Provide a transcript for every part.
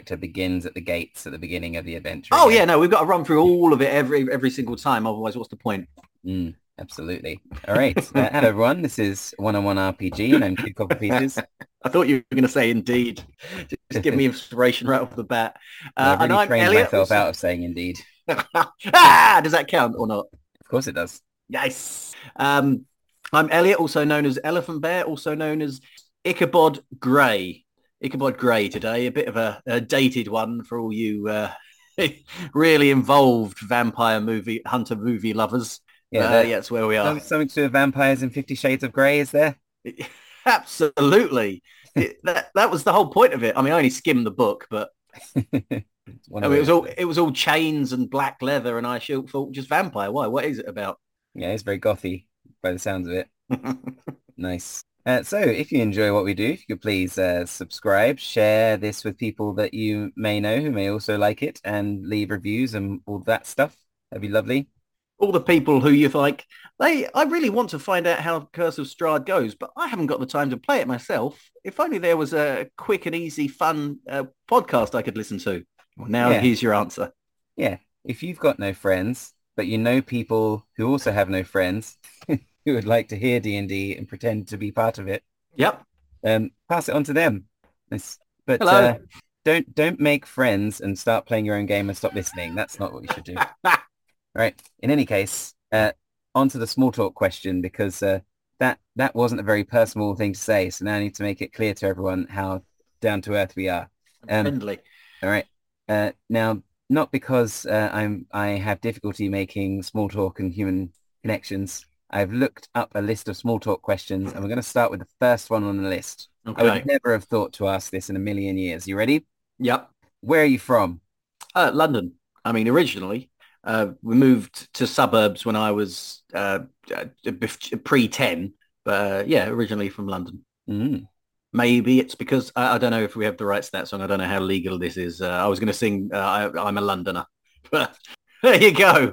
character begins at the gates at the beginning of the adventure. Oh again. yeah, no, we've got to run through all of it every every single time. Otherwise, what's the point? Mm, absolutely. All right. uh, hello, everyone. This is One-on-One RPG, and I'm Kid Copper Pieces. I thought you were going to say indeed. Just give me inspiration right off the bat. Uh, I've and really I'm trained Elliot. myself out of saying indeed. ah, does that count or not? Of course it does. Nice. Um, I'm Elliot, also known as Elephant Bear, also known as Ichabod Grey. Ichabod Grey today, a bit of a, a dated one for all you uh, really involved vampire movie hunter movie lovers. Yeah, uh, yeah, that's where we are. Something, to do with vampires in Fifty Shades of Grey, is there? Absolutely. It- that that was the whole point of it. I mean, I only skimmed the book, but I mean, it was all it was all chains and black leather, and I thought just vampire. Why? What is it about? Yeah, it's very gothy by the sounds of it. Nice. Uh, so if you enjoy what we do, if you could please uh, subscribe, share this with people that you may know who may also like it, and leave reviews and all that stuff. That'd be lovely. all the people who you're like, they, I really want to find out how Curse of Strahd goes, but I haven't got the time to play it myself. If only there was a quick and easy, fun uh, podcast I could listen to. Well, now Yeah. here's your answer. Yeah, if you've got no friends, but you know people who also have no friends who would like to hear D&D and pretend to be part of it, Yep. um, pass it on to them. It's- but uh, don't don't make friends and start playing your own game and stop listening. That's not what you should do. Right. In any case, uh, on to the small talk question because uh, that that wasn't a very personal thing to say. So now I need to make it clear to everyone how down to earth we are. Um, Friendly. all right. Uh, now, not because uh, I'm I have difficulty making small talk and human connections. I've looked up a list of small talk questions, and we're going to start with the first one on the list. I would never have thought to ask this in a million years. You ready? Yep. Where are you from? Uh, London. I mean, originally, uh, we moved to suburbs when I was uh, uh, pre-10. But uh, yeah, originally from London. Mm. Maybe it's because I, I don't know if we have the rights to that song. I don't know how legal this is. Uh, I was going to sing uh, I, I'm a Londoner. But there you go.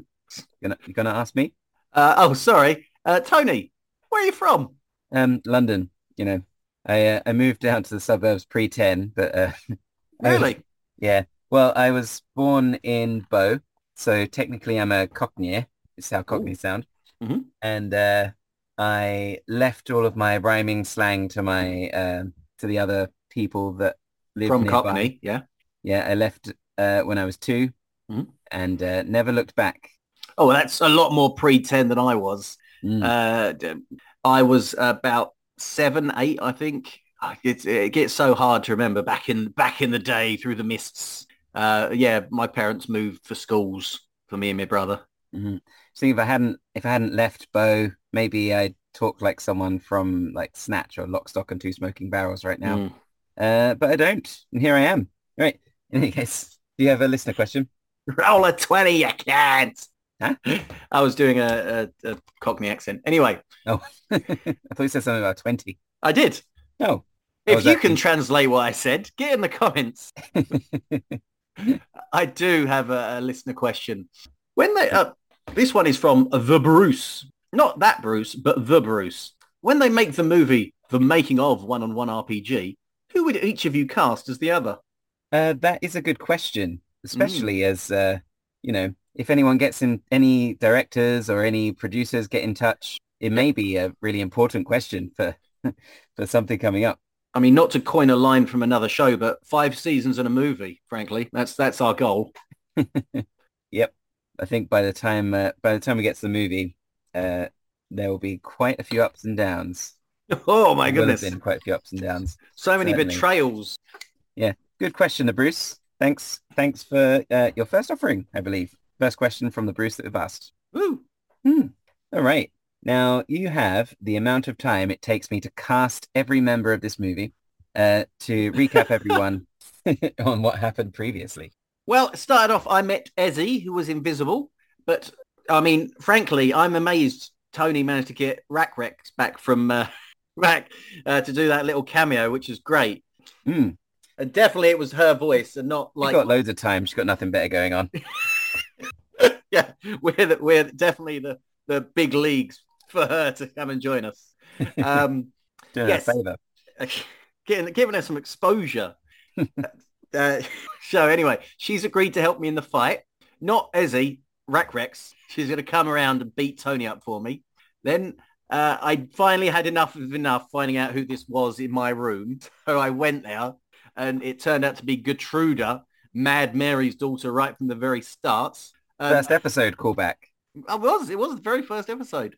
You're gonna ask me? Uh, oh, sorry. Uh, Tony, where are you from? Um, London. You know, I uh, I moved down to the suburbs pre-10, but uh, Really? yeah. Well, I was born in Bow, so technically I'm a Cockney. It's how Cockneys sound. Mhm. And uh, I left all of my rhyming slang to my um to the other people that live From nearby. Cockney, yeah. Yeah, I left uh, when I was 2 Mhm. and uh, never looked back. Oh, that's a lot more pre-10 than I was. Mm. Uh, I was about seven, eight, I think. Uh, It's, it gets so hard to remember back in back in the day through the mists. Uh, yeah, my parents moved for schools for me and my brother. Mhm. See, if I hadn't if I hadn't left Bow, maybe I'd talk like someone from like Snatch or Lock, Stock and Two Smoking Barrels right now. Mm. Uh, but I don't, and here I am. Right. In any case, do you have a listener question? Roll a 20, you can't. Huh? I was doing a, a, a Cockney accent. Anyway, Oh, I thought you said something about 20. I did. No. If you can translate what I said, get in the comments. I do have a, a listener question. When they, uh, this one is from the Bruce, not that Bruce, but the Bruce. When they make the movie, The Making of One-on-One RPG, who would each of you cast as the other? Uh, that is a good question, especially as, uh, you know, if anyone gets in, any directors or any producers get in touch, it may be a really important question for, for something coming up. I mean, not to coin a line from another show, but five seasons and a movie, frankly. That's that's our goal. Yep. I think by the time, uh, by the time we get to the movie, uh, there will be quite a few ups and downs. Oh my goodness. There goodness. been quite a few ups and downs. So many certainly. betrayals. Yeah, good question, the Bruce. Thanks, thanks for uh, your first offering, I believe. First question from the Bruce that we've asked. Woo. Hmm. All right. Now you have the amount of time it takes me to cast every member of this movie uh, to recap everyone on what happened previously. Well, it started off, I met Ezzy, who was invisible. But, I mean, frankly, I'm amazed Tony managed to get Rack Rex back from uh, Rack uh, to do that little cameo, which is great. Hmm. And definitely it was her voice and not She's like... got loads of time. She's got nothing better going on. yeah, we're, the, we're definitely the, the big leagues for her to come and join us. Um, Doing Yes. a favour. getting, giving her some exposure. uh, so anyway, she's agreed to help me in the fight. Not Ezzy, Rack Rex. She's going to come around and beat Tony up for me. Then uh, I finally had enough of enough finding out who this was in my room. So I went there and it turned out to be Gertruda, Mad Mary's daughter right from the very start. Um, First episode callback. I was. It was the very first episode.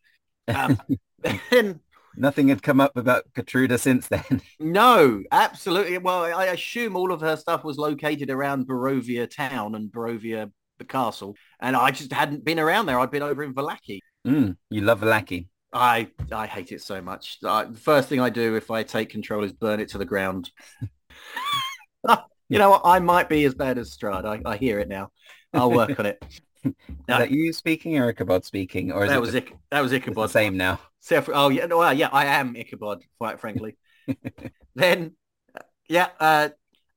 Um, then Nothing had come up about Gertruda since then. No, absolutely. Well, I assume all of her stuff was located around Barovia town and Barovia the castle, and I just hadn't been around there. I'd been over in Vallaki. Mm, you love Vallaki. I I hate it so much. I, the first thing I do if I take control is burn it to the ground. you know what? I might be as bad as Strahd. I, I hear it now. I'll work on it. Is that you speaking or Ichabod speaking? Or is that was just Ic- that was Ichabod. same now? Self- oh yeah, no, well, yeah, I am Ichabod, quite frankly. then, yeah, uh,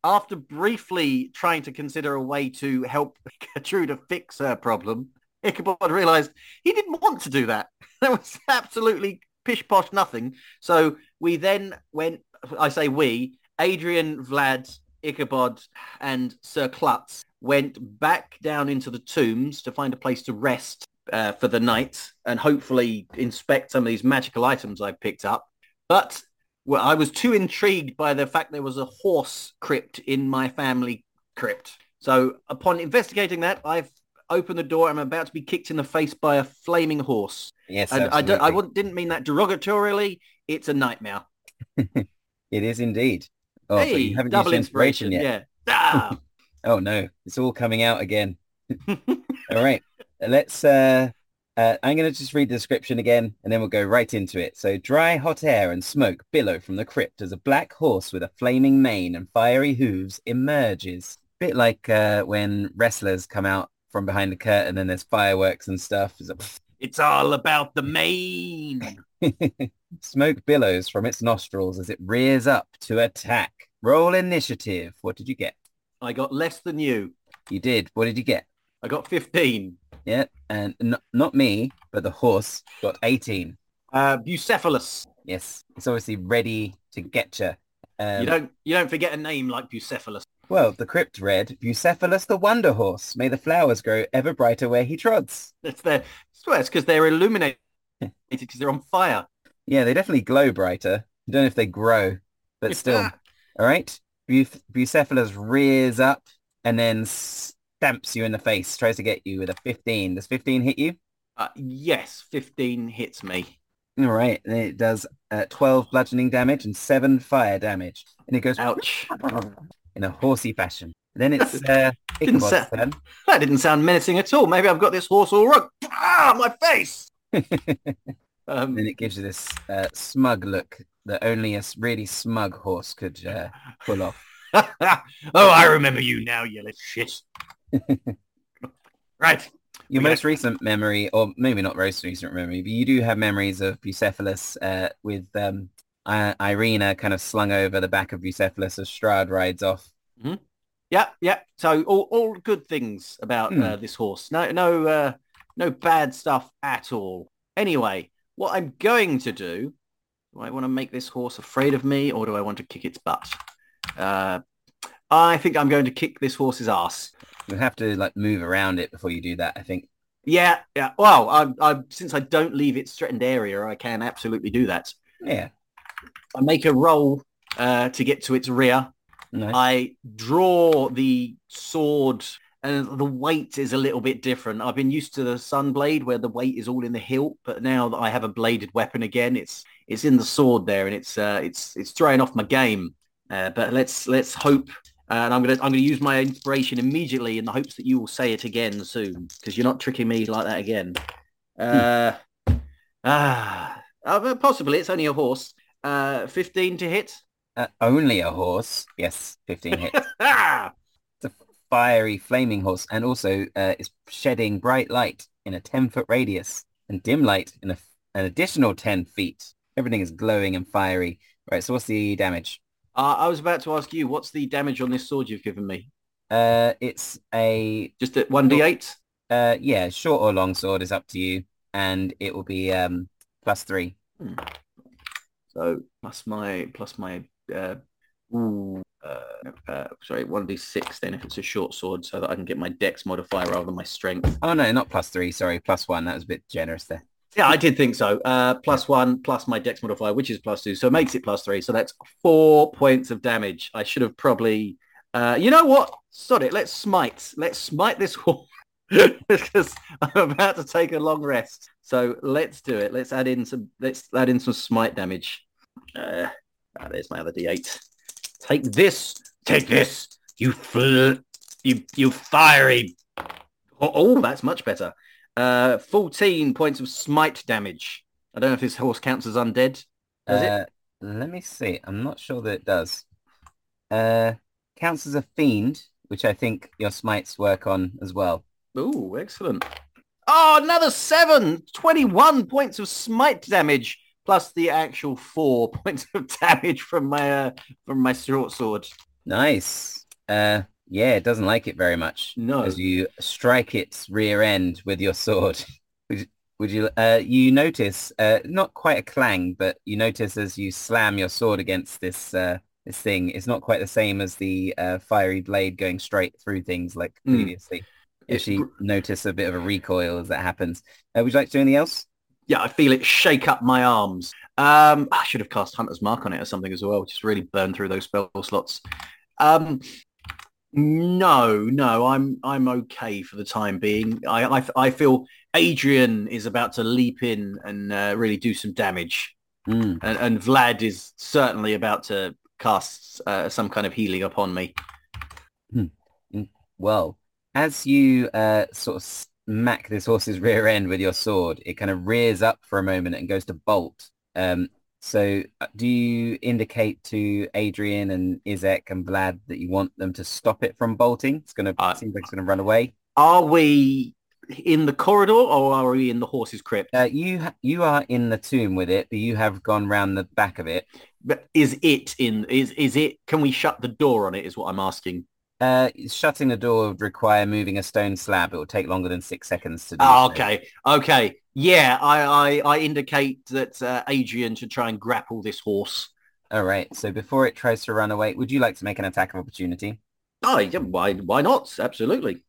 after briefly trying to consider a way to help Gertrude fix her problem, Ichabod realised he didn't want to do that. That was absolutely pish posh nothing. So we then went. I say we. Adrian, Vlad, Ichabod, and Sir Klutz went back down into the tombs to find a place to rest uh, for the night and hopefully inspect some of these magical items I picked up. But well, I was too intrigued by the fact there was a horse crypt in my family crypt. So upon investigating that, I've opened the door. I'm about to be kicked in the face by a flaming horse. Yes, And I, don't, I didn't mean that derogatorily. It's a nightmare. It is indeed. Oh, hey, you haven't double used inspiration inspiration. yet. Yeah. Ah! Oh no, it's all coming out again. all right, let's. Uh, uh, I'm going to just read the description again, and then we'll go right into it. So, dry, hot air and smoke billow from the crypt as a black horse with a flaming mane and fiery hooves emerges. Bit like uh, when wrestlers come out from behind the curtain and there's fireworks and stuff. It's it's all about the mane. Smoke billows from its nostrils as it rears up to attack. Roll initiative. What did you get? I got less than you. You did. What did you get? I got 15. Yeah, and n- not me, but the horse got 18. Uh, Bucephalus. Yes, it's obviously ready to get you. Um, you don't you don't forget a name like Bucephalus. well, the crypt read, Bucephalus the Wonder Horse. May the flowers grow ever brighter where he trods. That's their well, it's because they're illuminated because they're on fire. Yeah, they definitely glow brighter. I don't know if they grow, but still. All right. Bu- Bucephalus rears up and then stamps you in the face, tries to get you with a 15. Does 15 hit you? Uh, yes, 15 hits me. All right. And it does uh, 12 bludgeoning damage and 7 fire damage. And it goes Ouch. in a horsey fashion. Then it's uh, Didn't turn. That didn't sound menacing at all. Maybe I've got this horse all wrong. Ah, my face. Um, then it gives you this uh, smug look that only a really smug horse could uh, pull off. oh, I remember you now, you little shit. right. Your most recent memory, or maybe not most recent memory, but you do have memories of Bucephalus uh, with um, I- Irina kind of slung over the back of Bucephalus as Strahd rides off. Yeah, yeah. So all, all good things about Hmm. uh, this horse. No, no, uh, no bad stuff at all. Anyway, what I'm going to do, do I want to make this horse afraid of me or do I want to kick its butt? Uh, I think I'm going to kick this horse's ass. You'll have to like move around it before you do that, I think. Yeah, yeah. Well, I, I, since I don't leave its threatened area, I can absolutely do that. Yeah. I make a roll uh, to get to its rear. Nice. I draw the sword and the weight is a little bit different. I've been used to the sun blade where the weight is all in the hilt, but now that I have a bladed weapon again, it's it's in the sword there and it's uh, it's it's throwing off my game. Uh, but let's let's hope uh, and I'm gonna I'm gonna use my inspiration immediately in the hopes that you will say it again soon because you're not tricking me like that again. Uh, ah, uh, possibly it's only a horse. Uh, 15 to hit. Uh, only a horse. Yes, 15 hits. Ah! It's a fiery, flaming horse, and also uh, is shedding bright light in a 10-foot radius and dim light in a, an additional 10 feet. Everything is glowing and fiery. Right, so what's the damage? Uh, I was about to ask you, what's the damage on this sword you've given me? Uh, it's a, Just at 1d8? uh, yeah, short or long sword is up to you, and it will be um, plus three. Hmm. So plus my plus my uh, ooh, uh, uh, sorry, one d six then if it's a short sword, so that I can get my dex modifier rather than my strength. Oh no, not plus three. Sorry, plus one. That was a bit generous there. Yeah, I did think so. Uh, plus one, plus my dex modifier, which is plus two, so it makes it plus three. So that's four points of damage. I should have probably, uh, you know what? Sod it. Let's smite. Let's smite this wall because I'm about to take a long rest. So let's do it. Let's add in some. Let's add in some smite damage. Uh, ah, there's my other d8. Take this. Take this. You fl- you you fiery. Oh, oh, that's much better. Uh, 14 points of smite damage. I don't know if this horse counts as undead. Does uh, it? Let me see. I'm not sure that it does. Uh, counts as a fiend, which I think your smites work on as well. Oh, excellent. Oh, another seven. 21 points of smite damage, plus the actual four points of damage from my uh, from my short sword. Nice. Uh, yeah, it doesn't like it very much. No. As you strike its rear end with your sword. would, would you uh, you notice uh, not quite a clang, but you notice as you slam your sword against this uh, this thing, it's not quite the same as the uh, fiery blade going straight through things like Mm. previously. You actually, notice a bit of a recoil as that happens. Uh, would you like to do anything else? Yeah, I feel it shake up my arms. Um, I should have cast Hunter's Mark on it or something as well. Just really burn through those spell slots. Um, no, no, I'm I'm okay for the time being. I I, I feel Adrian is about to leap in and uh, really do some damage, Mm. and, and Vlad is certainly about to cast uh, some kind of healing upon me. Well, as you uh, sort of smack this horse's rear end with your sword, it kind of rears up for a moment and goes to bolt. Um, so uh, do you indicate to Adrian and Izek and Vlad that you want them to stop it from bolting? It's going to Uh, seems like it's going to run away. Are we in the corridor or are we in the horse's crypt? Uh, you you are in the tomb with it, but you have gone round the back of it. But is it in? Is is it? Can we shut the door on it? Is what I'm asking. Uh, shutting the door would require moving a stone slab. It will take longer than six seconds to do. Oh, so. okay, okay, yeah. I I, I indicate that uh, Adrian should try and grapple this horse. All right. So before it tries to run away, would you like to make an attack of opportunity? Oh, yeah, why why not? Absolutely.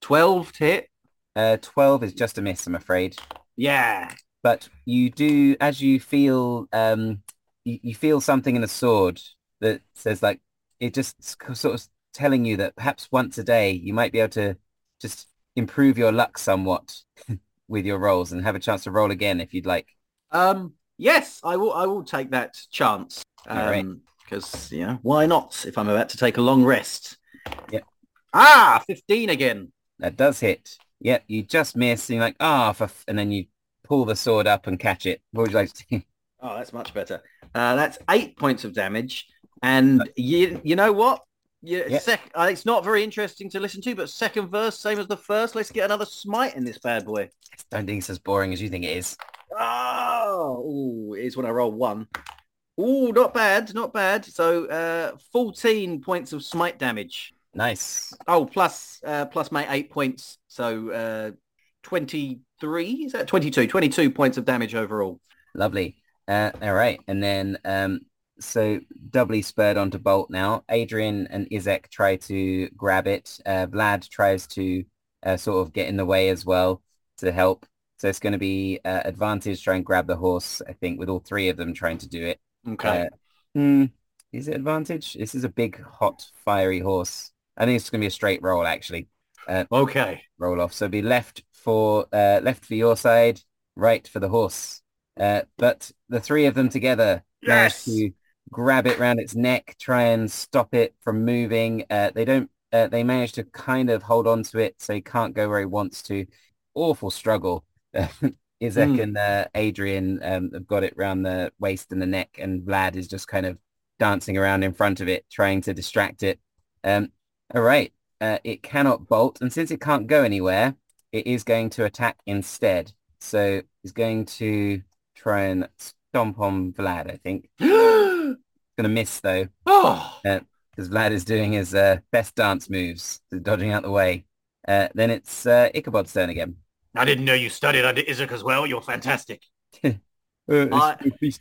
Twelve to hit. Uh, 12 is just a miss, I'm afraid. Yeah. But you do, as you feel, um, you, you feel something in the sword that says like, it just sort of telling you that perhaps once a day you might be able to just improve your luck somewhat with your rolls and have a chance to roll again if you'd like. Um. Yes, I will. I will take that chance. Right. Um. Because you know why not? If I'm about to take a long rest. Yep. Ah, fifteen again. That does hit. Yep, you just miss and you're like, ah, f-, and then you pull the sword up and catch it. What would you like to do? Oh, that's much better. Uh, that's eight points of damage. And you, you know what? You, Yeah. sec- uh, it's not very interesting to listen to, but second verse, same as the first. Let's get another smite in this bad boy. Don't think it's as boring as you think it is. Oh, ooh, it is when I roll one. Oh, not bad, not bad. So uh, 14 points of smite damage. Nice. Oh, plus, uh, plus my eight points. So uh, 23, is that 22? 22 points of damage overall. Lovely. Uh, all right. And then, um, so doubly spurred onto Bolt now. Adrian and Izek try to grab it. Uh, Vlad tries to uh, sort of get in the way as well to help. So it's going to be uh, advantage try and grab the horse, I think, with all three of them trying to do it. Okay. Uh, hmm, is it advantage? This is a big, hot, fiery horse. I think it's going to be a straight roll, actually. okay. Roll off. So be left for uh, left for your side, right for the horse. Uh, but the three of them together manage Yes. to grab it round its neck, try and stop it from moving. Uh, they don't. Uh, they manage to kind of hold on to it, so he can't go where he wants to. Awful struggle. Izek Hmm. and uh, Adrian um, have got it round the waist and the neck, and Vlad is just kind of dancing around in front of it, trying to distract it. Um, all right. Uh, it cannot bolt, and since it can't go anywhere, it is going to attack instead. So it's going to try and stomp on Vlad, I think. oh, Gonna miss though, oh, because Vlad is doing his uh, best dance moves, dodging out the way. Uh, then it's uh, Ichabod's turn again. I didn't know you studied under Isaac as well. You're fantastic. Uh, it's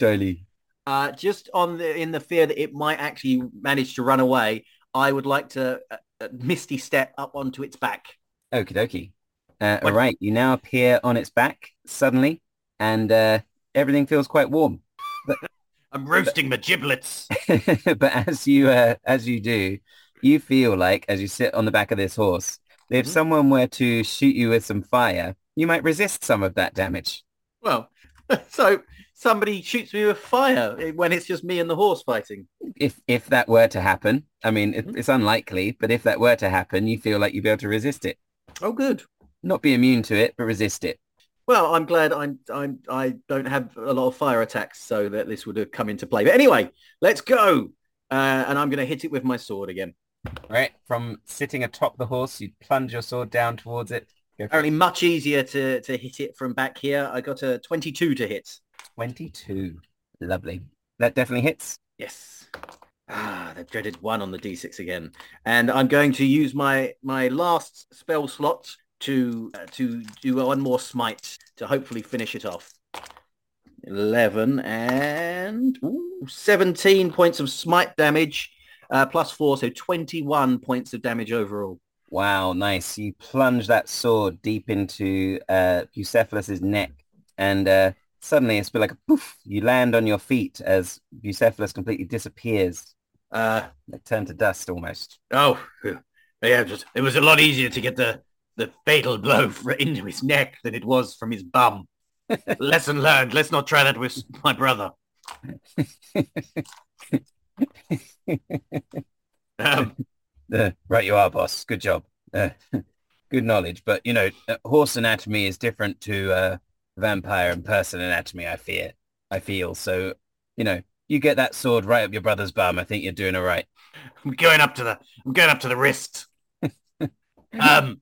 Uh, just on the in the fear that it might actually manage to run away, I would like to uh, uh, misty step up onto its back. Okie dokie. Uh, all right, you now appear on its back suddenly, and uh, everything feels quite warm. I'm roasting my giblets. but as you uh, as you do, you feel like as you sit on the back of this horse, if Mhm. someone were to shoot you with some fire, you might resist some of that damage. Well, so somebody shoots me with fire eh, when it's just me and the horse fighting. If if that were to happen, I mean, it, Mhm. it's unlikely, but if that were to happen, you feel like you'd be able to resist it. Oh, good. Not be immune to it, but resist it. Well, I'm glad I'm, I'm I don't have a lot of fire attacks, so that this would have come into play. But anyway, let's go. Uh, and I'm going to hit it with my sword again. All right, from sitting atop the horse, you plunge your sword down towards it. Apparently, much easier to to hit it from back here. I got a 22 to hit. 22. Lovely. That definitely hits. Yes. Ah, the dreaded one on the d6 again. And I'm going to use my my last spell slot to uh, to do one more smite to hopefully finish it off. 11 and ooh, 17 points of smite damage uh, plus 4, so 21 points of damage overall. Wow, nice. You plunge that sword deep into uh, Bucephalus's neck, and uh, suddenly it's bit like a poof. You land on your feet as Bucephalus completely disappears, Uh, like turned to dust almost. oh, yeah, it was a lot easier to get the, the fatal blow for, into his neck than it was from his bum. Lesson learned. Let's not try that with my brother. Um, Uh, right, you are, boss. Good job. Uh, good knowledge. But, you know, uh, horse anatomy is different to uh, vampire and person anatomy, I fear. I feel. So, you know, you get that sword right up your brother's bum. I think you're doing all right. I'm going up to the I'm going up to the wrist. um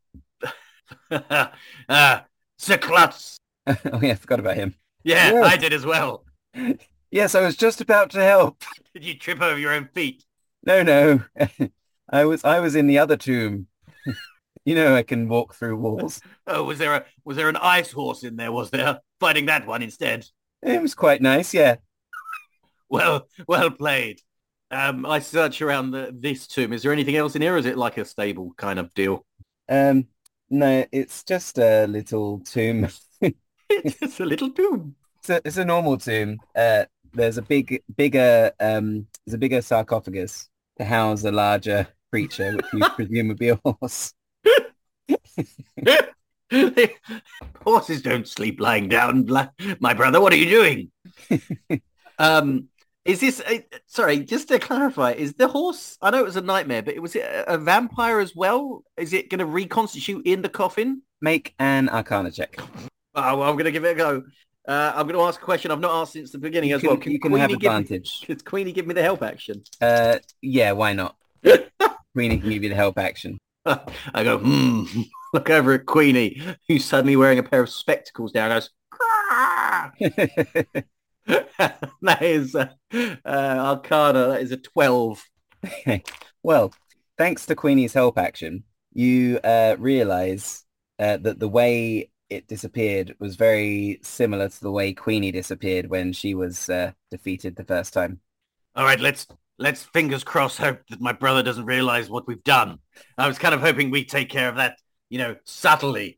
uh Sir Klutz. oh, yeah, I forgot about him. Yeah, Yes. I did as well. Yes, I was just about to help. Did you trip over your own feet? No, no. I was I was in the other tomb. you know I can walk through walls. Oh, was there a was there an ice horse in there, was there? Fighting that one instead. It was quite nice, yeah. Well well played. Um I search around the this tomb. Is there anything else in here? Or is it like a stable kind of deal? Um, no, it's just a little tomb. it's a little tomb. It's a, it's a normal tomb. Uh, there's a big, bigger, um, there's a bigger sarcophagus to house a larger creature, which you presume would be a horse. Horses don't sleep lying down, my brother. What are you doing? um, is this? Uh, sorry, just to clarify, is the horse? I know it was a nightmare, but was it a, a vampire as well? Is it going to reconstitute in the coffin? Make an Arcana check. Oh, well, I'm going to give it a go. Uh, I'm going to ask a question I've not asked since the beginning You as can, well. Can you can have Queenie me, advantage. can Queenie give me the help action? Uh, yeah, why not? Queenie can give you the help action. I go, hmm. Look over at Queenie, who's suddenly wearing a pair of spectacles. I goes. that is uh, uh, Arcana. That is a 12. Well, thanks to Queenie's help action, you uh, realize uh, that the way it disappeared was very similar to the way Queenie disappeared when she was uh, defeated the first time. All right, let's let's fingers crossed hope that my brother doesn't realize what we've done. I was kind of hoping we'd take care of that, you know, subtly.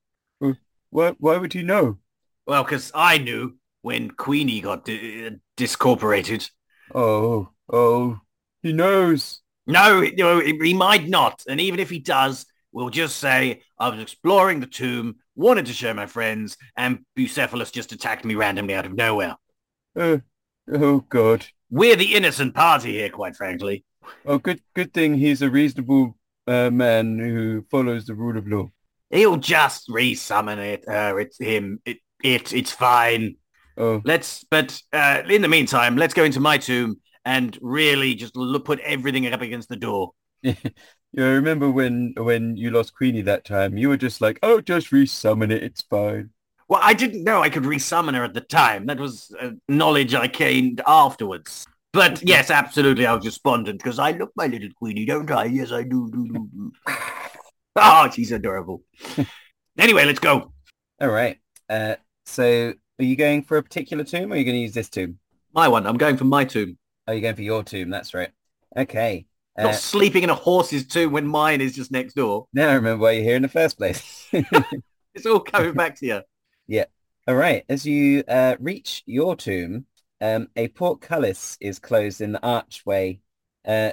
Why, why would he know? Well, because I knew when Queenie got di- discorporated. Oh, oh, he knows. No, know, he might not. And even if he does, we'll just say I was exploring the tomb, wanted to show my friends, and Bucephalus just attacked me randomly out of nowhere. Uh, oh, God. We're the innocent party here, quite frankly. Oh, good, good thing he's a reasonable uh, man who follows the rule of law. He'll just resummon it. Uh, it's him. It, it. It's fine. Oh, Let's. But uh, in the meantime, let's go into my tomb and really just look, put everything up against the door. yeah. I remember when when you lost Queenie that time. You were just like, "Oh, just resummon it. It's fine." Well, I didn't know I could resummon her at the time. That was uh, knowledge I gained afterwards. But yes, absolutely, I was despondent because I look my little Queenie, don't I? Yes, I do. do, do, do. oh, she's adorable. anyway, let's go. All right. Uh, so are you going for a particular tomb or are you going to use this tomb? My one. I'm going for my tomb. Oh, you're going for your tomb. That's right. Okay. Not Uh, sleeping in a horse's tomb when mine is just next door. now I remember why you're here in the first place. It's all coming back to you. Yeah. All right. As you uh, reach your tomb, um, a portcullis is closed in the archway. Uh,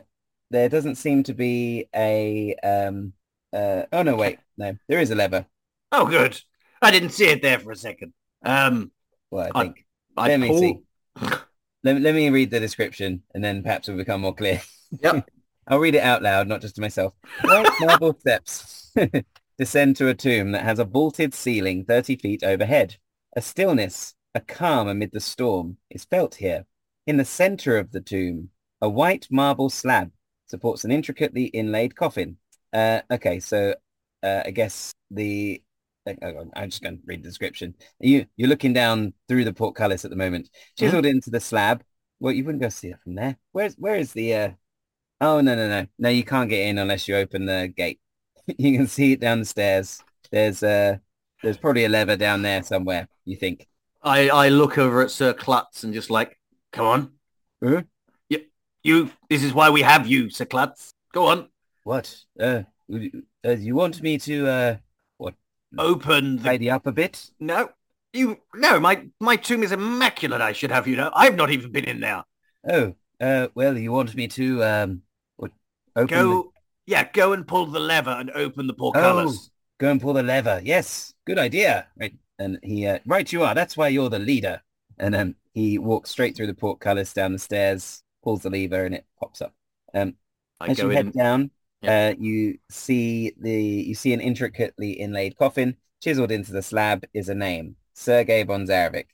there doesn't seem to be a... Um, uh, oh, no, wait. No, there is a lever. Oh, good. I didn't see it there for a second. Um, Well, I I- think. I Let me pull... see. Let, me- let me read the description and then perhaps it'll become more clear. Yep. I'll read it out loud, not just to myself. White marble steps descend to a tomb that has a vaulted ceiling 30 feet overhead. A stillness, a calm amid the storm is felt here. In the center of the tomb, a white marble slab supports an intricately inlaid coffin. Uh, okay, so uh, I guess the on, I'm just going to read the description. You you're looking down through the portcullis at the moment, chiseled into the slab. Well, you wouldn't be able to see it from there. Where's where is the uh Oh no no no. No, you can't get in unless you open the gate. You can see it down the stairs. There's uh there's probably a lever down there somewhere, you think. I, I look over at Sir Klutz and just like, come on. Huh? You, this is why we have you, Sir Klutz. Go on. What? Uh, you- uh you want me to uh Open the... tidy up a bit? No. You, no, my, my tomb is immaculate, I should have you know. I've not even been in there. Oh, uh well you want me to um open the- Go, yeah, go and pull the lever and open the portcullis. go and pull the lever. Yes, good idea. Right. And he uh, right you are. That's why you're the leader. And um he walks straight through the portcullis down the stairs, pulls the lever and it pops up. Um I As go you in. head down, Uh, you see the you see an intricately inlaid coffin. Chiseled into the slab is a name, Sergei von Zarovich.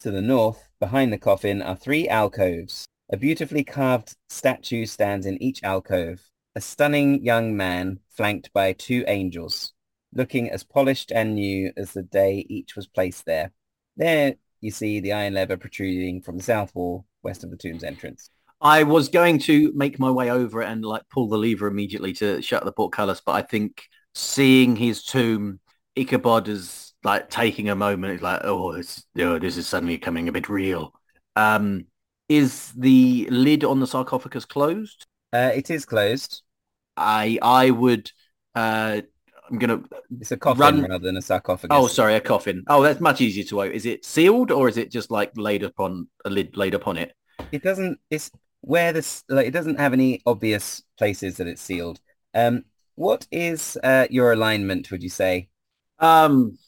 To the north, behind the coffin, are three alcoves. A beautifully carved statue stands in each alcove. A stunning young man flanked by two angels, looking as polished and new as the day each was placed there. There you see the iron lever protruding from the south wall, west of the tomb's entrance. I was going to make my way over it and like pull the lever immediately to shut the portcullis, but I think seeing his tomb, Ichabod is like taking a moment. It's like, oh, it's, oh, this is suddenly coming a bit real. Um, is the lid on the sarcophagus closed? Uh, it is closed. I I would. Uh, I'm gonna. It's a coffin Run- rather than a sarcophagus. Oh, sorry, a coffin. Oh, that's much easier to open. Is it sealed or is it just like laid upon a lid laid upon it? It doesn't. It's where this. Like, it doesn't have any obvious places that it's sealed. Um, what is uh, your alignment? Would you say? Um,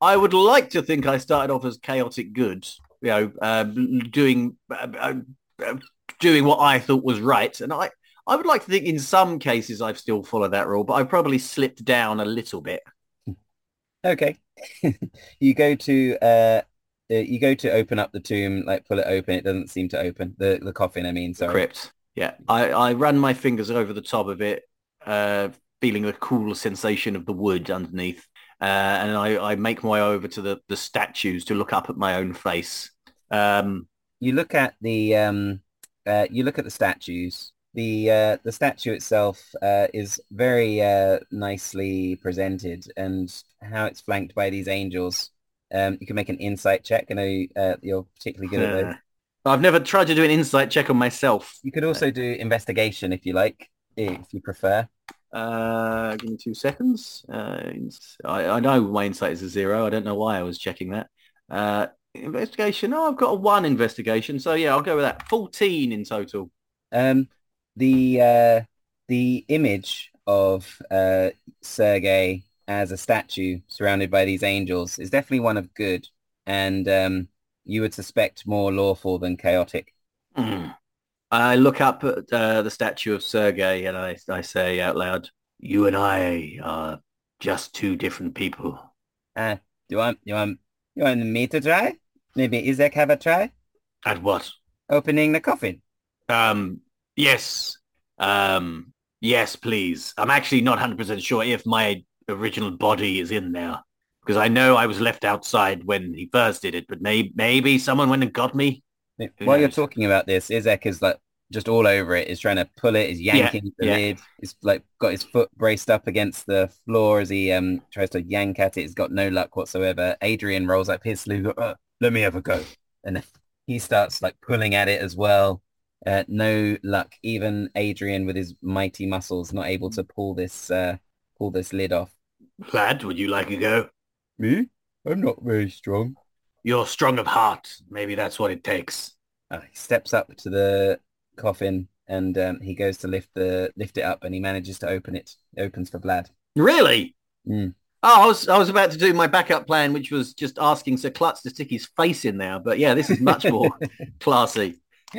I would like to think I started off as chaotic good, you know, uh, doing uh, doing what I thought was right, and I I would like to think in some cases I've still followed that rule, but I've probably slipped down a little bit. Okay. you go to uh, you go to open up the tomb, like pull it open. It doesn't seem to open the the coffin. I mean, sorry. Crypt. Yeah, I I ran my fingers over the top of it, uh, feeling the cool sensation of the wood underneath, uh, and I I make my way over to the the statues to look up at my own face. Um, You look at the um, uh, you look at the statues. The uh, the statue itself uh, is very uh, nicely presented, and how it's flanked by these angels. Um, you can make an insight check. I know uh, you're particularly good at those. I've never tried to do an insight check on myself. You could also do investigation if you like, if you prefer. Uh, give me two seconds. Uh, I, I know my insight is a zero. I don't know why I was checking that. Uh, investigation. Oh, I've got a one investigation. So yeah, I'll go with that. 14 in total. Um, the uh, the image of uh, Sergei as a statue surrounded by these angels is definitely one of good, and um, you would suspect more lawful than chaotic. Hmm. I look up at uh, the statue of Sergei and I, I say out loud, you and I are just two different people. Uh, do you want you want you want me to try? Maybe Izek have a try At what? opening the coffin. Um, yes. Um, yes, please. I'm actually not 100% sure if my original body is in there because I know I was left outside when he first did it, but may- maybe someone went and got me. Who While you're talking about this, Izek is like just all over it, is trying to pull it, is yanking the yeah. lid, is like got his foot braced up against the floor as he um tries to yank at it. He's got no luck whatsoever. Adrian rolls up his sleeve, uh, let me have a go. And he starts like pulling at it as well. Uh, no luck. Even Adrian with his mighty muscles not able to pull this uh, pull this lid off. Lad, would you like a go? Me? I'm not very strong. You're strong of heart. Maybe that's what it takes. Uh, he steps up to the coffin and um, he goes to lift the lift it up and he manages to open it. It opens for Vlad. Really? Mm. Oh, I was I was about to do my backup plan, which was just asking Sir Klutz to stick his face in there. But yeah, this is much more classy.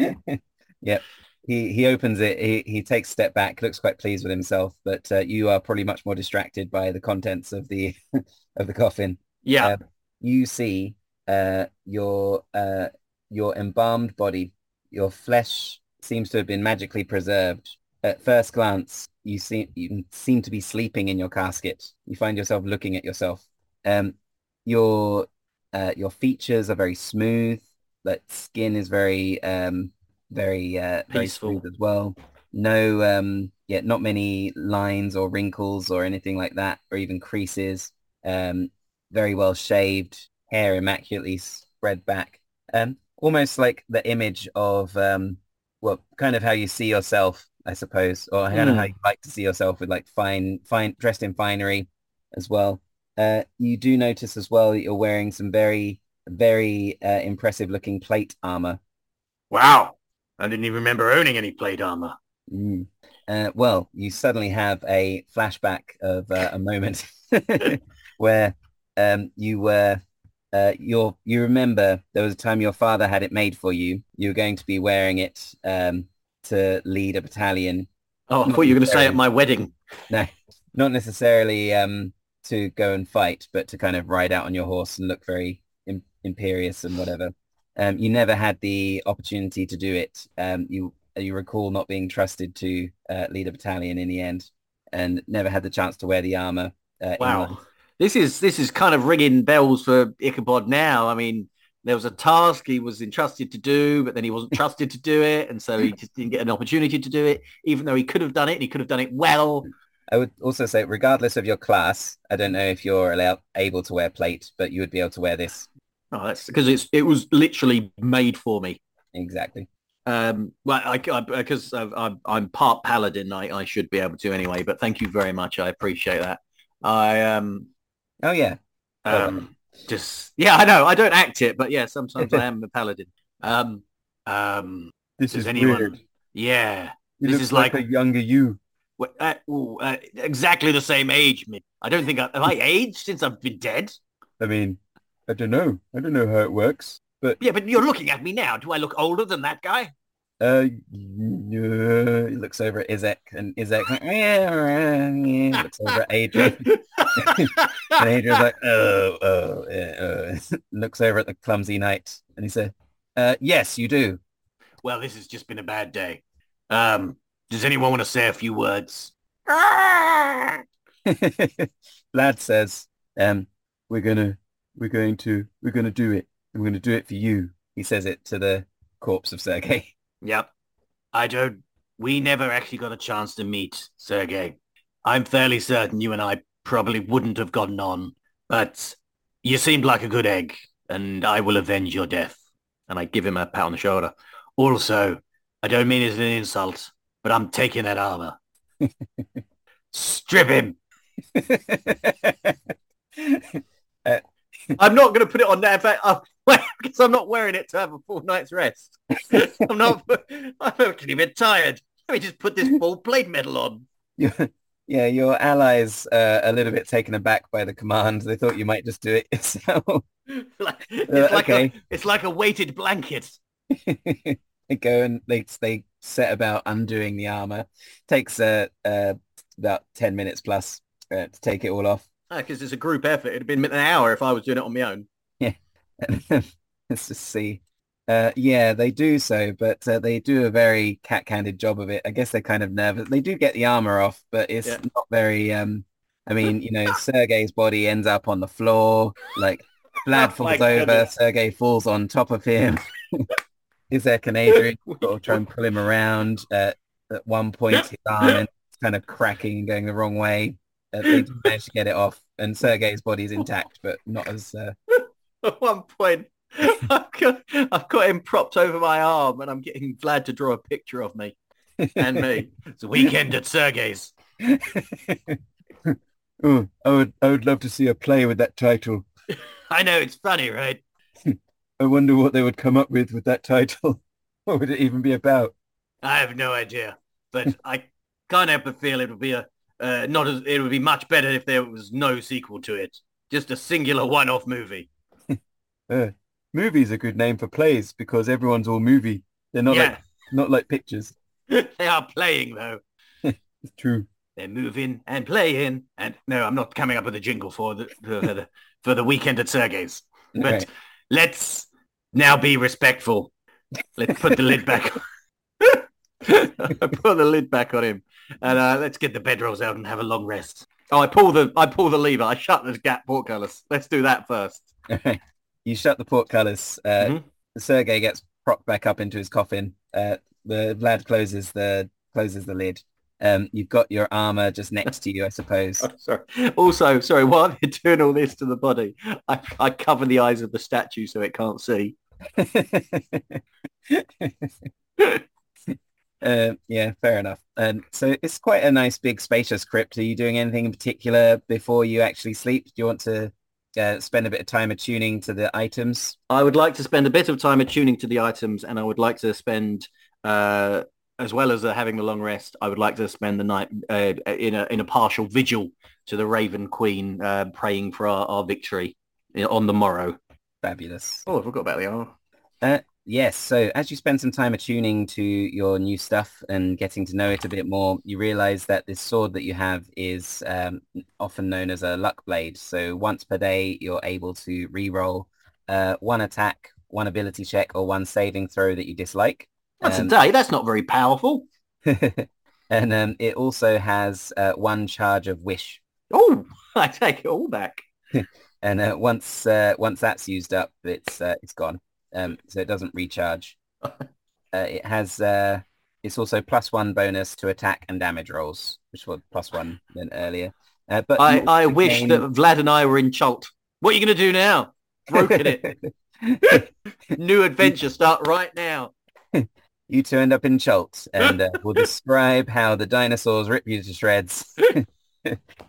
yep. He he opens it. He he takes a step back, looks quite pleased with himself. But uh, you are probably much more distracted by the contents of the of the coffin. Yeah. Uh, you see uh, your uh, your embalmed body, your flesh seems to have been magically preserved. At first glance, you seem you seem to be sleeping in your casket. You find yourself looking at yourself. Um, your uh, your features are very smooth. That skin is very um, very uh, very Peaceful. smooth as well. No, um, yeah, not many lines or wrinkles or anything like that, or even creases. Um, very well shaved, hair immaculately spread back. Um, almost like the image of um, well, kind of how you see yourself, I suppose, or kind of Hmm. how you like to see yourself with like fine, fine, dressed in finery as well. Uh, you do notice as well that you're wearing some very, very uh, impressive looking plate armor. Wow. I didn't even remember owning any plate armor. Mm. Uh, well, you suddenly have a flashback of uh, a moment where um, you were uh, your you remember there was a time your father had it made for you. You were going to be wearing it um, to lead a battalion. Oh, I thought you were going to say at my wedding. No, not necessarily um, to go and fight, but to kind of ride out on your horse and look very im- imperious and whatever. Um, you never had the opportunity to do it. Um, you you recall not being trusted to uh, lead a battalion in the end, and never had the chance to wear the armor. Uh, Wow. This is this is kind of ringing bells for Ichabod now. I mean, there was a task he was entrusted to do, but then he wasn't trusted to do it, and so he just didn't get an opportunity to do it, even though he could have done it and he could have done it well. I would also say, regardless of your class, I don't know if you're allowed able to wear plate, but you would be able to wear this Oh, that's because it's it was literally made for me. exactly. Um, well, I, because I'm, I'm I'm part paladin, I, I should be able to anyway. But thank you very much. I appreciate that. I um Oh yeah, um just yeah, I know I don't act it, but yeah, sometimes I am a paladin. Um um this Does anyone- yeah, You This is like- a younger you. Uh, ooh, uh, exactly the same age. me. I don't think I, have I aged since I've been dead. I mean, I don't know. I don't know how it works. But Yeah, but you're looking at me now. Do I look older than that guy? uh, yeah, he looks over at Izek, and Izek like, yeah, yeah, looks over at Adrian, and Adrian's like, oh, oh, yeah, oh. looks over at the clumsy knight, and he said, uh, yes, you do. well, this has just been a bad day. Um, does anyone want to say a few words? Lad says, um, we're gonna, we're going to, we're gonna do it. We're gonna do it for you. He says it to the corpse of Sergei. Yep. I don't. We never actually got a chance to meet, Sergei. I'm fairly certain you and I probably wouldn't have gotten on, but you seemed like a good egg, and I will avenge your death. And I give him a pat on the shoulder. Also, I don't mean it as an insult, but I'm taking that armor. Strip him. I'm not going to put it on there. I'm, because I'm not wearing it to have a full night's rest. I'm not. I'm actually a bit tired. Let me just put this full plate medal on. Yeah, your allies uh, a little bit taken aback by the command. They thought you might just do it yourself. like, it's, Uh, like okay. a, it's like a weighted blanket. they go and they they set about undoing the armor. Takes uh, uh about ten minutes plus uh, to take it all off. Because it's a group effort. It'd have been an hour if I was doing it on my own. Yeah. Let's just see. Uh, yeah, they do so, but uh, they do a very cat-handed job of it. I guess they're kind of nervous. They do get the armor off, but it's Yeah. not very. Um, I mean, you know, Sergei's body ends up on the floor. Like Vlad falls over, goodness. Sergei falls on top of him. is there Canadian sort try and pull him around. Uh, at one point, his arm is kind of cracking and going the wrong way. Uh, they do manage to get it off, and Sergei's body is intact, but not as. Uh... At one point, I've got, I've got him propped over my arm, and I'm getting Vlad to draw a picture of me and me. It's a weekend at Sergei's. oh, I would, I would love to see a play with that title. I know it's funny, right? I wonder what they would come up with with that title. what would it even be about? I have no idea, but I can't help but feel it would be a uh, not as it would be much better if there was no sequel to it, just a singular one-off movie. uh, movie's a good name for plays because everyone's all movie. They're not yeah. like not like pictures. they are playing though. it's true. They're moving and playing, and no, I'm not coming up with a jingle for the for the, for the weekend at Sergei's. But right. let's now be respectful. Let's put the lid back. On. put the lid back on him, and uh, let's get the bedrolls out and have a long rest. Oh, I pull the I pull the lever. I shut the gap portcullis. Let's do that first. you shut the portcullis. Uh, mm-hmm. Sergei gets propped back up into his coffin. Uh, the Vlad closes the closes the lid. Um, you've got your armor just next to you, I suppose. Oh, sorry. Also, sorry, while they're doing all this to the body, I, I cover the eyes of the statue so it can't see. uh, yeah, fair enough. Um, so it's quite a nice, big, spacious crypt. Are you doing anything in particular before you actually sleep? Do you want to uh, spend a bit of time attuning to the items? I would like to spend a bit of time attuning to the items, and I would like to spend uh, as well as uh, having the long rest, I would like to spend the night uh, in a in a partial vigil to the Raven Queen, uh, praying for our, our victory on the morrow. Fabulous. Oh, I forgot about the armor. Yes. So as you spend some time attuning to your new stuff and getting to know it a bit more, you realize that this sword that you have is um, often known as a luck blade. So once per day, you're able to re-roll uh, one attack, one ability check, or one saving throw that you dislike. That's um, a day. That's not very powerful. and um, it also has uh, one charge of wish. Oh, I take it all back. and uh, once uh, once that's used up, it's uh, it's gone. Um, so it doesn't recharge. Uh, it has uh, it's also plus one bonus to attack and damage rolls, which was plus one than earlier. but I, I wish that Vlad and I were in Chult. What are you going to do now? Broken it. New adventure start right now you two end up in Chult and uh, we'll describe how the dinosaurs rip you to shreds.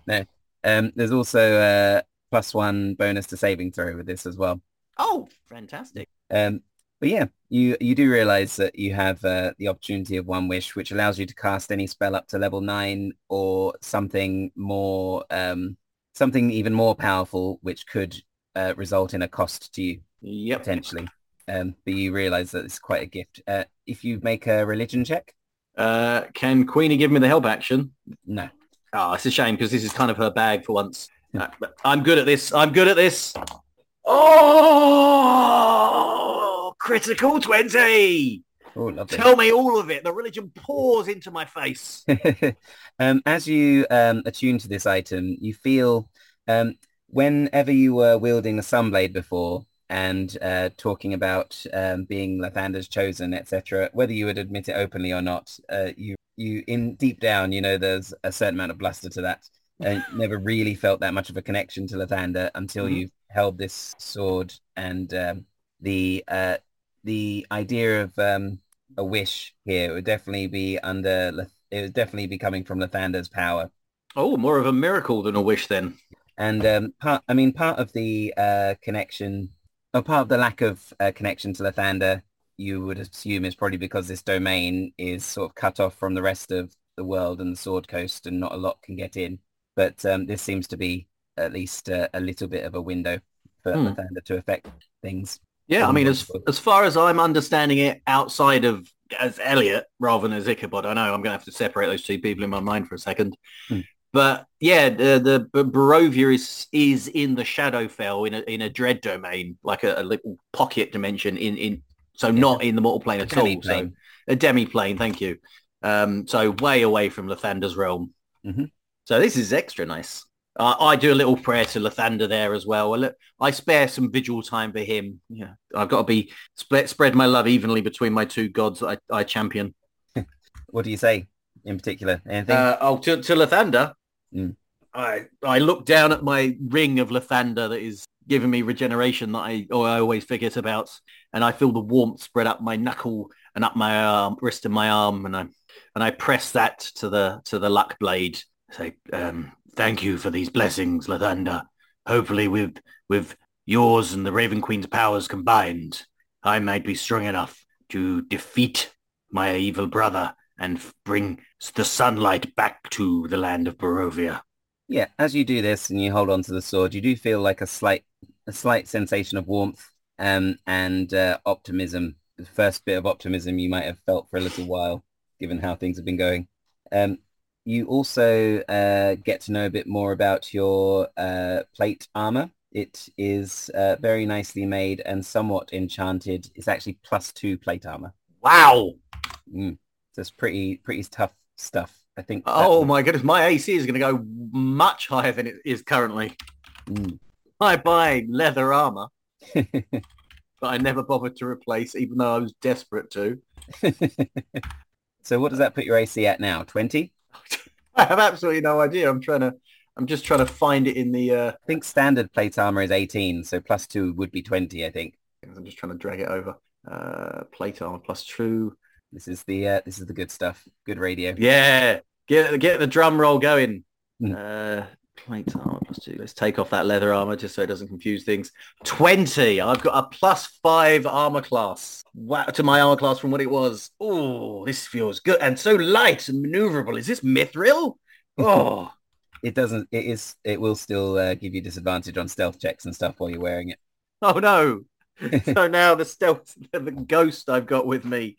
no, um, there's also a plus one bonus to saving throw with this as well. Oh, fantastic. Um, but yeah, you you do realize that you have uh, the opportunity of one wish, which allows you to cast any spell up to level nine or something more, um, something even more powerful, which could uh, result in a cost to you yep. potentially um, but you realise that it's quite a gift. Uh, if you make a religion check, uh, can Queenie give me the help action? No. Oh, it's a shame because this is kind of her bag for once. Uh, I'm good at this. I'm good at this. Oh, critical 20. Oh, lovely. Tell me all of it. The religion pours into my face. um, as you um, attune to this item, you feel um, whenever you were wielding the sunblade before, and uh, talking about um, being Lathander's chosen, etc. Whether you would admit it openly or not, uh, you you in deep down, you know, there's a certain amount of bluster to that. And never really felt that much of a connection to Lathander until mm-hmm. you held this sword and um, the uh, the idea of um, a wish here would definitely be under it would definitely be coming from Lathander's power. Oh, more of a miracle than a wish then. And um, part, I mean, part of the uh, connection a part of the lack of uh, connection to Lathander, you would assume is probably because this domain is sort of cut off from the rest of the world and the Sword Coast and not a lot can get in. But um, this seems to be at least uh, a little bit of a window for hmm. Lathander to affect things. Yeah, I mean, as as far as I'm understanding it, outside of as Elliot rather than as Ichabod, I know I'm going to have to separate those two people in my mind for a second. Hmm. But yeah, the, the Barovia is is in the Shadowfell in a in a dread domain, like a, a little pocket dimension in in so not in the mortal plane at all. So a demi plane, thank you. Um, so way away from Lathander's realm. Mm-hmm. So this is extra nice. Uh, I do a little prayer to Lathander there as well. I spare some vigil time for him. Yeah, I've got to be spread, spread my love evenly between my two gods I, I champion. what do you say in particular? Anything? Uh, oh, to, to Lathander, mm. I I look down at my ring of Lathander that is giving me regeneration that I or I always forget about, and I feel the warmth spread up my knuckle and up my arm, wrist and my arm, and I and I press that to the to the luck blade. Say, um, thank you for these blessings, Lathander. Hopefully, with with yours and the Raven Queen's powers combined, I might be strong enough to defeat my evil brother and bring the sunlight back to the land of Barovia. Yeah, as you do this and you hold on to the sword, you do feel like a slight a slight sensation of warmth um, and uh, optimism. The first bit of optimism you might have felt for a little while, given how things have been going. Um, you also uh, get to know a bit more about your uh, plate armor. It is uh, very nicely made and somewhat enchanted. It's actually plus two plate armor. Wow. Mm. So it's pretty, pretty tough stuff. I think. Oh my goodness, my AC is going to go much higher than it is currently. Mm. I buy leather armor, but I never bothered to replace, even though I was desperate to. so what does that put your AC at now? 20? I have absolutely no idea. I'm trying to, I'm just trying to find it in the... Uh... I think standard plate armor is 18, so plus two would be 20, I think. I'm just trying to drag it over. Uh, plate armor plus two. This is the uh, this is the good stuff. Good radio. Yeah, get get the drum roll going. Mm. Uh, plate armor plus two. Let's take off that leather armor just so it doesn't confuse things. 20. I've got a plus five armor class wow, to my armor class from what it was. Oh, this feels good. And so light and maneuverable. Is this mithril? Oh. it doesn't, it is, it will still uh, give you disadvantage on stealth checks and stuff while you're wearing it. Oh no. so now the stealth, the ghost I've got with me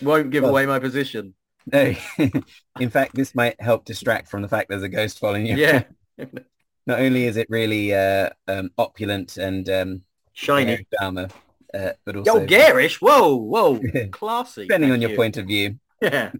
won't give well, away my position. No. In fact, this might help distract from the fact there's a ghost following you. Yeah. Not only is it really uh, um, opulent and um, shiny armor, uh, but also Yo, garish. Whoa, whoa, classy. Depending on your you. point of view. Yeah.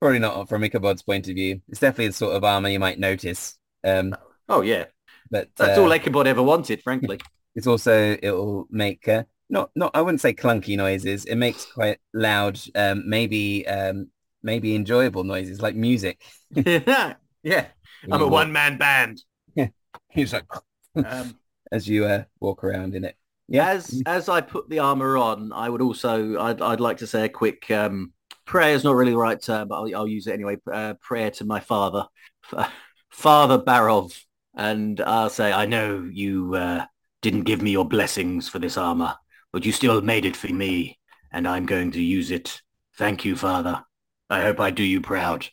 Probably not from Ichabod's point of view. It's definitely the sort of armor you might notice. Um, oh yeah, but that's uh, all Ichabod ever wanted, frankly. It's also it'll make uh, not not I wouldn't say clunky noises. It makes quite loud, um, maybe um, maybe enjoyable noises like music. yeah, yeah. I'm a one man band. Yeah, he's like um, as you uh, walk around in it. Yeah. As as I put the armor on, I would also I'd I'd like to say a quick um, prayer is not really the right term, but I'll, I'll use it anyway. Uh, prayer to my father, Father Barov, and I'll say I know you uh, didn't give me your blessings for this armor, but you still made it for me, and I'm going to use it. Thank you, Father. I hope I do you proud.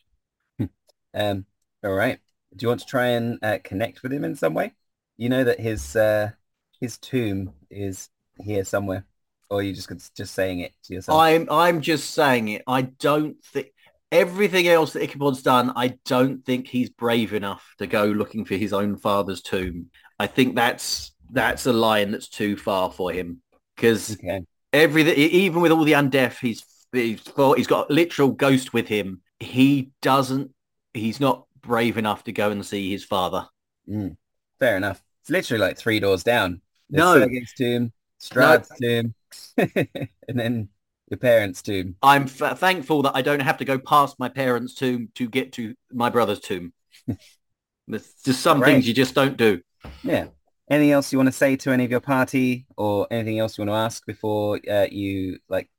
um, all right. Do you want to try and uh, connect with him in some way? You know that his uh, his tomb is here somewhere, or are you just just saying it to yourself? I'm I'm just saying it. I don't think everything else that Ichabod's done. I don't think he's brave enough to go looking for his own father's tomb. I think that's that's a line that's too far for him because okay. everything, even with all the undeaf, he's he's he's got literal ghost with him. He doesn't. He's not brave enough to go and see his father. Mm, fair enough. It's literally like three doors down. There's no, Sergei's tomb, Strahd's no. tomb, and then your parents' tomb. I'm f- thankful that I don't have to go past my parents' tomb to get to my brother's tomb. There's just some right. things you just don't do. Yeah. Anything else you want to say to any of your party, or anything else you want to ask before uh, you like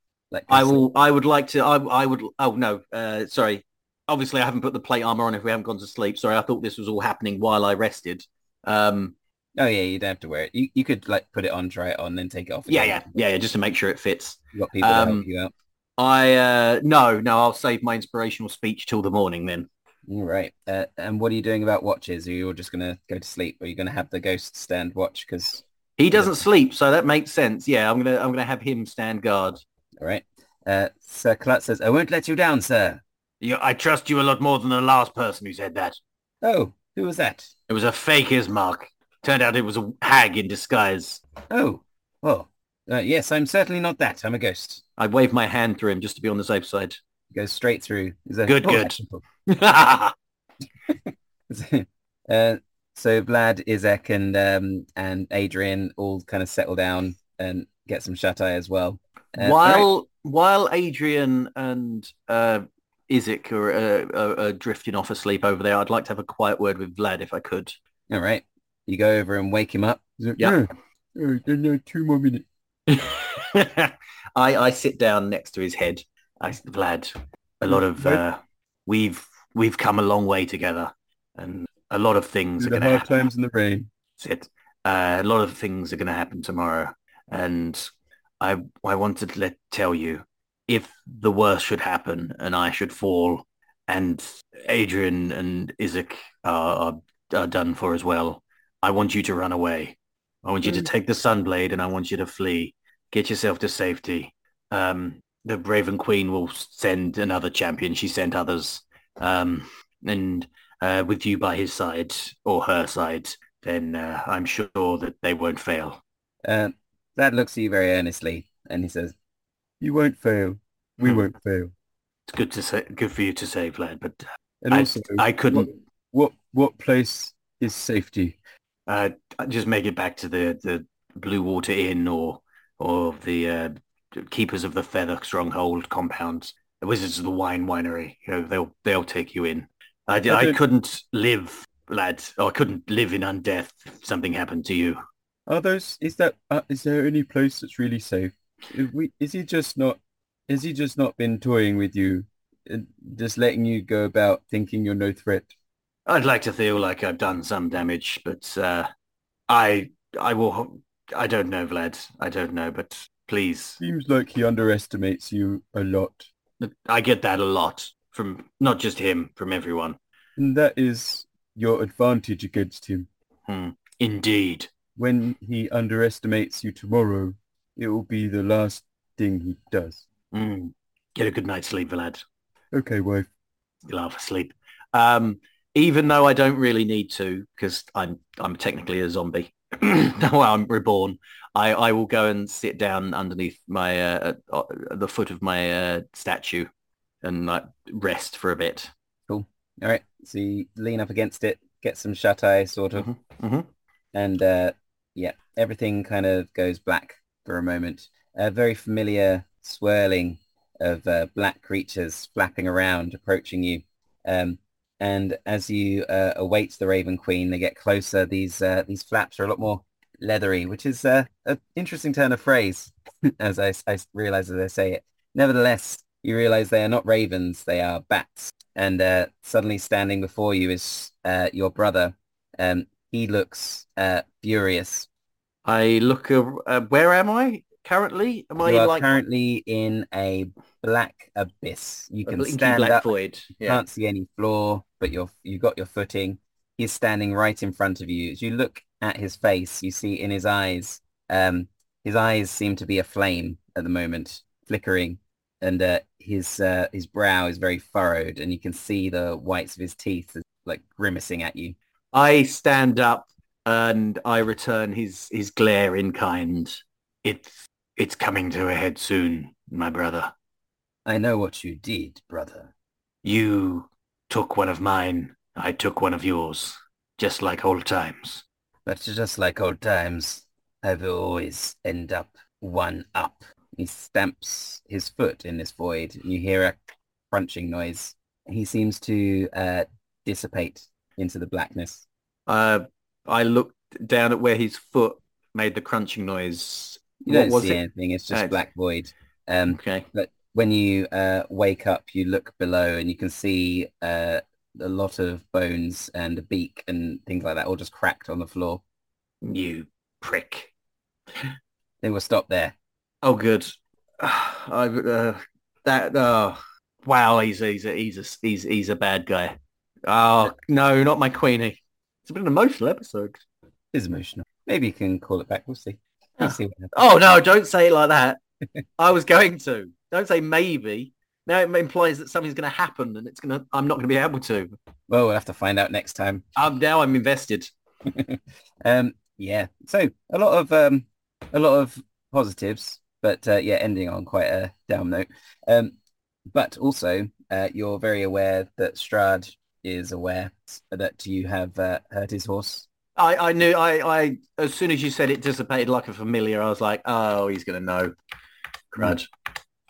I will. I would like to. I, I would. Oh no. Uh, sorry. Obviously, I haven't put the plate armor on if we haven't gone to sleep. Sorry, I thought this was all happening while I rested. Um, oh yeah, you don't have to wear it. You you could like put it on, try it on, then take it off. Yeah, yeah, yeah, yeah. Just to make sure it fits. You got people um, help you out. I uh, no, no. I'll save my inspirational speech till the morning then. All right. Uh, and what are you doing about watches? Are you all just going to go to sleep? Or are you going to have the ghost stand watch? Because he doesn't sleep, so that makes sense. Yeah, I'm gonna I'm gonna have him stand guard. All right. Uh, Sir Clut says, I won't let you down, sir. You, I trust you a lot more than the last person who said that. Oh, who was that? It was a fake Ismark. Turned out it was a hag in disguise. Oh, well, uh, yes, I'm certainly not that. I'm a ghost. I wave my hand through him just to be on the safe side. Goes straight through. A, good, oh, good. Uh, so Vlad, Izek, and um, and Adrian all kind of settle down and get some shut eye as well. Uh, while right. while Adrian and uh, are, uh, are, are, drifting off asleep over there, I'd like to have a quiet word with Vlad if I could. All right, you go over and wake him up. Yeah, oh, two more minutes. I I sit down next to his head. I Vlad, a lot of uh, we've we've come a long way together, and a lot of things the are going to happen. times in the rain. That's it. Uh, a lot of things are going to happen tomorrow, and I I wanted to let tell you if the worst should happen and I should fall, and Adrian and Izek are, are, are done for as well. I want you to run away. I want you mm. to take the Sunblade and I want you to flee. Get yourself to safety. Um, the Raven Queen will send another champion. She sent others. Um, and uh, with you by his side or her side, then uh, I'm sure that they won't fail. Uh, that looks at you very earnestly, and he says, "You won't fail. We hmm. won't fail." It's good to say, good for you to say, Vlad. But and I, also, I couldn't. What, what what place is safety? Uh, just make it back to the the Blue Water Inn or or the uh, Keepers of the Feather Stronghold compounds, the Wizards of the Wine Winery. You know, they'll they'll take you in. I, I, I couldn't live, lad. Or I couldn't live in undeath if something happened to you. Are those? Is that? Uh, is there any place that's really safe? Is, we, is he just not? Is he just not been toying with you, just letting you go about thinking you're no threat? I'd like to feel like I've done some damage, but uh, I I will. I don't know, Vlad. I don't know, but please. Seems like he underestimates you a lot. I get that a lot from not just him, from everyone. And that is your advantage against him. Hmm. Indeed. When he underestimates you tomorrow, it will be the last thing he does. Hmm. Get a good night's sleep, Vlad. Okay, wife. You'll have a sleep. Um, even though I don't really need to, because I'm I'm technically a zombie. well, I'm reborn. I, I will go and sit down underneath my uh, uh, the foot of my uh, statue and like rest for a bit. Cool. All right. So you lean up against it, get some shut eye sort of, mm-hmm. Mm-hmm. and uh, yeah, everything kind of goes black for a moment. A very familiar swirling of uh, black creatures flapping around, approaching you. Um, and as you uh, await the Raven Queen, they get closer. These uh, these flaps are a lot more leathery, which is uh, an interesting turn of phrase, as I, I realize as I say it. Nevertheless, you realize they are not ravens, they are bats. And uh, suddenly standing before you is uh, your brother. Um, he looks uh, furious. I look, uh, where am I currently? Am you I like... currently in a black abyss. You can stand black up, void. Yeah. can't see any floor, but you're, you got your footing. He's standing right in front of you. As you look at his face, you see in his eyes, um, his eyes seem to be aflame at the moment, flickering and uh, his uh, his brow is very furrowed, and you can see the whites of his teeth like grimacing at you. I stand up and I return his his glare in kind. It's it's coming to a head soon, my brother. I know what you did, brother. You took one of mine. I took one of yours, just like old times. But just like old times, I will always end up one up. He stamps his foot in this void. You hear a crunching noise. He seems to uh, dissipate into the blackness. Uh, I looked down at where his foot made the crunching noise. You don't see it? anything. It's just oh. black void. Um, okay. But when you uh, wake up, you look below and you can see uh, a lot of bones and a beak and things like that, all just cracked on the floor. You prick. They will stop there. Oh, good. I uh, that oh wow, he's he's a, he's a he's he's a bad guy. Oh no, not my Queenie. It's been an emotional episode. It's emotional. Maybe you can call it back. We'll see. We'll see oh no, don't say it like that. I was going to. Don't say maybe. Now it implies that something's going to happen, and it's going to. I'm not going to be able to. Well, we'll have to find out next time. Um, now I'm invested. um, yeah. So a lot of um, a lot of positives but uh, yeah, ending on quite a down note. Um, but also, uh, you're very aware that Strahd is aware that you have uh, hurt his horse. I, I knew I, I as soon as you said it dissipated like a familiar, I was like, oh, he's gonna know. Crud.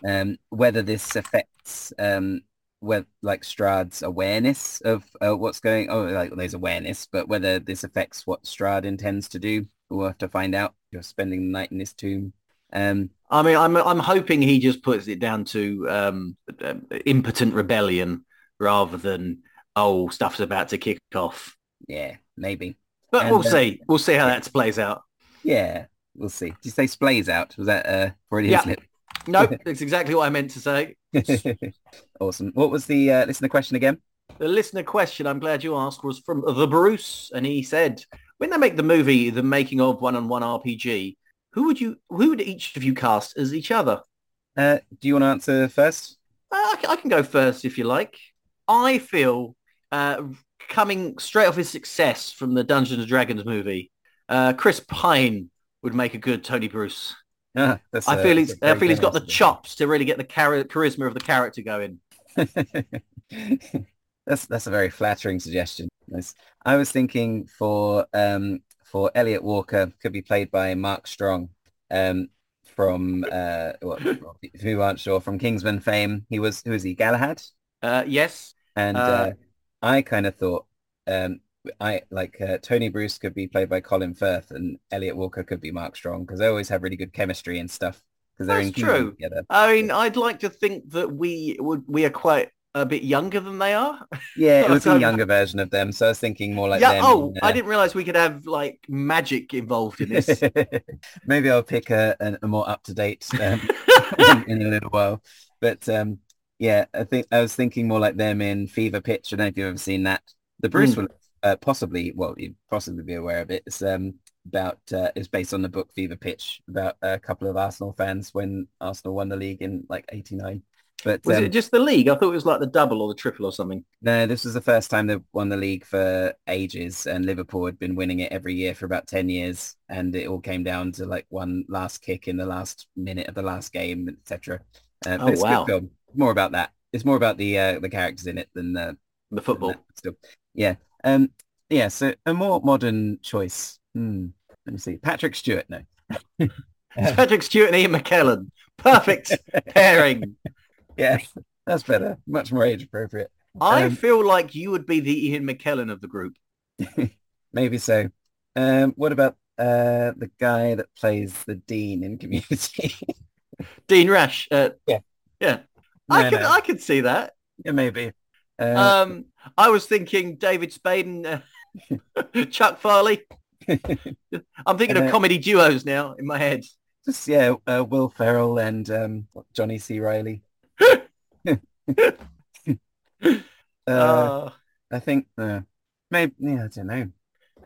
Um, whether this affects um, whether like Strahd's awareness of uh, what's going oh like there's awareness, but whether this affects what Strahd intends to do, we'll have to find out. You're spending the night in this tomb. Um, I mean, I'm I'm hoping he just puts it down to um, impotent rebellion rather than oh stuff's about to kick off. Yeah, maybe. But and, we'll uh, see. We'll see how that plays out. Yeah, we'll see. Did you say splays out? Was that uh, Freudian yeah. slip? no, that's exactly what I meant to say. awesome. What was the uh, listener question again? The listener question, I'm glad you asked, was from the Bruce, and he said, when they make the movie, the making of one-on-one RPG, who would you, who would each of you cast as each other? Uh, do you want to answer first? Uh, I, I, can go first if you like. I feel uh, coming straight off his success from the Dungeons and Dragons movie, uh, Chris Pine would make a good Tony Bruce. Yeah, I feel he's I feel he's got the chops to really get the char- charisma of the character going. that's that's a very flattering suggestion. Nice. I was thinking for um for Elliot Walker could be played by Mark Strong. Um, from uh, what, who aren't sure from Kingsman fame. He was who is he? Galahad. Uh, yes. And uh, uh, I kind of thought um, I like uh, Tony Bruce could be played by Colin Firth and Elliot Walker could be Mark Strong because they always have really good chemistry and stuff because they're That's in true. together. I mean, I'd like to think that we would we are quite a bit younger than they are. Yeah, it was a younger version of them. So I was thinking more like yeah. Them, oh, uh... I didn't realize we could have like magic involved in this. Maybe I'll pick a, a, a more up to date um, in, in, a little while. But um, yeah, I think I was thinking more like them in Fever Pitch. I don't know if you've ever seen that. The Bruce mm. will uh, possibly, well, you'd possibly be aware of it. It's um, about uh, it's based on the book Fever Pitch about a couple of Arsenal fans when Arsenal won the league in like '89. But was um, it just the league? I thought it was like the double or the triple or something. No, this was the first time they won the league for ages, and Liverpool had been winning it every year for about ten years, and it all came down to like one last kick in the last minute of the last game, etc. Uh, oh wow! More about that. It's more about the uh, the characters in it than the the football. Still, yeah. Um, yeah, so a more modern choice. Hmm. Let me see. Patrick Stewart, no. Patrick Stewart and Ian McKellen. Perfect pairing. Yeah, that's better. Much more age appropriate. I um, feel like you would be the Ian McKellen of the group. maybe so. Um, what about uh, the guy that plays the dean in Community? Dean Rash. Uh, yeah, yeah. I could, I could see that. Yeah, maybe. Uh, um, I was thinking David Spade and uh, Chuck Farley. I'm thinking of comedy duos now in my head. Just yeah, uh, Will Ferrell and um, Johnny C. Reilly. Uh, I think uh, maybe yeah, I don't know.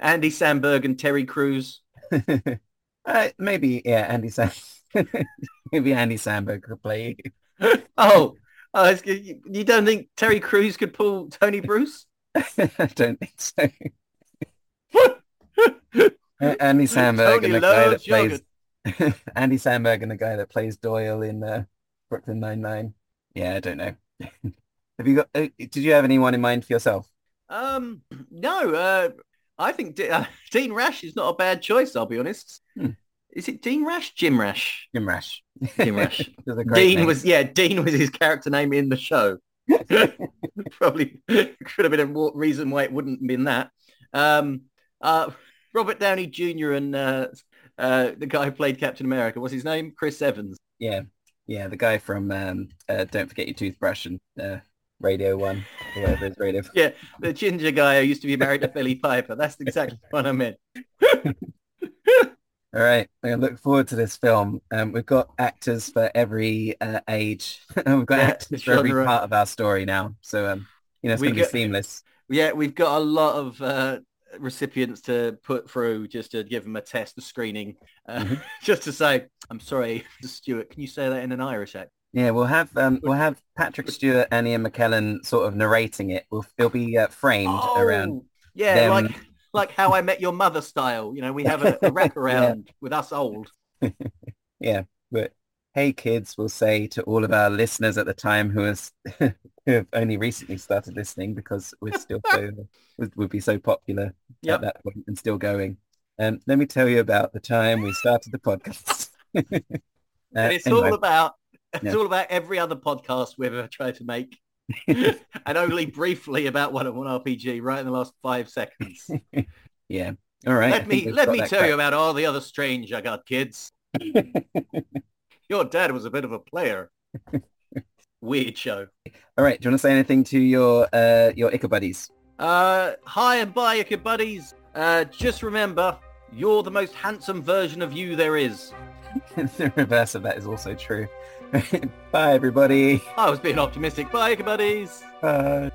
Andy Samberg and Terry Crews. uh, maybe yeah, Andy Sam. maybe Andy Samberg could play. oh, uh, you don't think Terry Crews could pull Tony Bruce? I don't think so. Andy Samberg and the guy that plays Andy Samberg and the guy that plays Boyle in uh, Brooklyn Nine Nine. Yeah, I don't know. have you got? Uh, did you have anyone in mind for yourself? Um, no. Uh, I think D- uh, Dean Rash is not a bad choice. I'll be honest. Hmm. Is it Dean Rash? Jim Rash. Jim Rash. Jim Rash. Dean name. was yeah. Dean was his character name in the show. Probably could have been a reason why it wouldn't have been that. Um, uh, Robert Downey Jr. and uh, uh, the guy who played Captain America. What's his name? Chris Evans. Yeah, yeah, the guy from um, uh, Don't Forget Your Toothbrush and uh, Radio One, whatever his radio. yeah, the ginger guy who used to be married to Billie Piper. That's exactly what I meant. All right, I look forward to this film. Um, we've got actors for every uh, age. we've got yeah, actors for every part of our story now. So, um, you know, it's going to be seamless. Yeah, we've got a lot of uh, recipients to put through just to give them a test, a screening, uh, mm-hmm. just to say, I'm sorry, Stuart, can you say that in an Irish accent? Yeah, we'll have um, we'll have Patrick Stewart and Ian McKellen sort of narrating it. We'll, it'll be uh, framed oh, around. Yeah, them. like like how I met your mother style. You know, we have a, a wraparound yeah. with us old. yeah, but hey kids, we'll say to all of our listeners at the time who was who have only recently started listening because we're still so would be so popular Yep. at that point and still going. Um, let me tell you about the time we started the podcast. Uh, and it's anyway, all about it's Yeah. all about every other podcast we've ever tried to make. and only briefly about one of one RPG right in the last five seconds. yeah. All right. Let me let me tell you about all the other strange I got kids. Your dad was a bit of a player. Weird show. All right. Do you want to say anything to your uh, your Ichabuddies? Uh, hi and bye, Ichabuddies. Uh, just remember, you're the most handsome version of you there is. the reverse of that is also true. Bye, everybody. I was being optimistic. Bye, buddies. Bye.